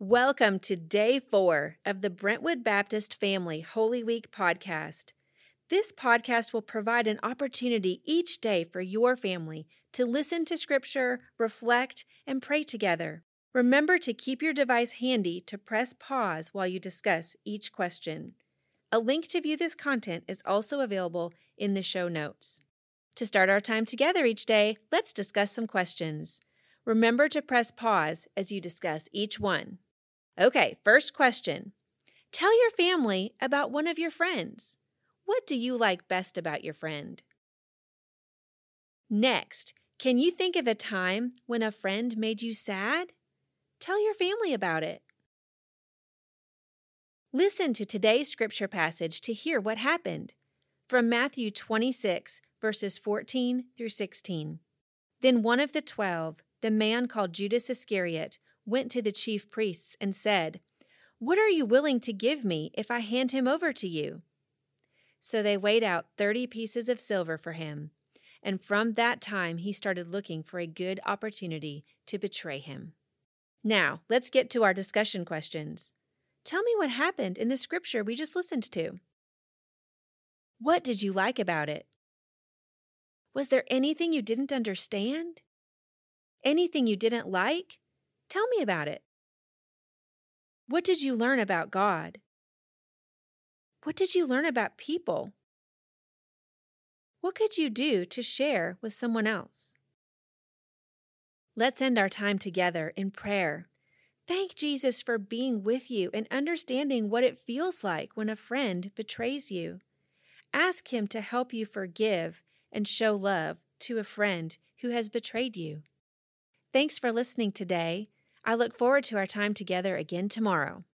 Welcome to day four of the Brentwood Baptist Family Holy Week podcast. This podcast will provide an opportunity each day for your family to listen to Scripture, reflect, and pray together. Remember to keep your device handy to press pause while you discuss each question. A link to view this content is also available in the show notes. To start our time together each day, let's discuss some questions. Remember to press pause as you discuss each one. Okay, first question. Tell your family about one of your friends. What do you like best about your friend? Next, can you think of a time when a friend made you sad? Tell your family about it. Listen to today's scripture passage to hear what happened. From Matthew 26, verses 14 through 16. Then one of the twelve, the man called Judas Iscariot, went to the chief priests and said, What are you willing to give me if I hand him over to you? So they weighed out thirty pieces of silver for him, and from that time he started looking for a good opportunity to betray him. Now, let's get to our discussion questions. Tell me what happened in the scripture we just listened to. What did you like about it? Was there anything you didn't understand? Anything you didn't like? Tell me about it. What did you learn about God? What did you learn about people? What could you do to share with someone else? Let's end our time together in prayer. Thank Jesus for being with you and understanding what it feels like when a friend betrays you. Ask Him to help you forgive and show love to a friend who has betrayed you. Thanks for listening today. I look forward to our time together again tomorrow.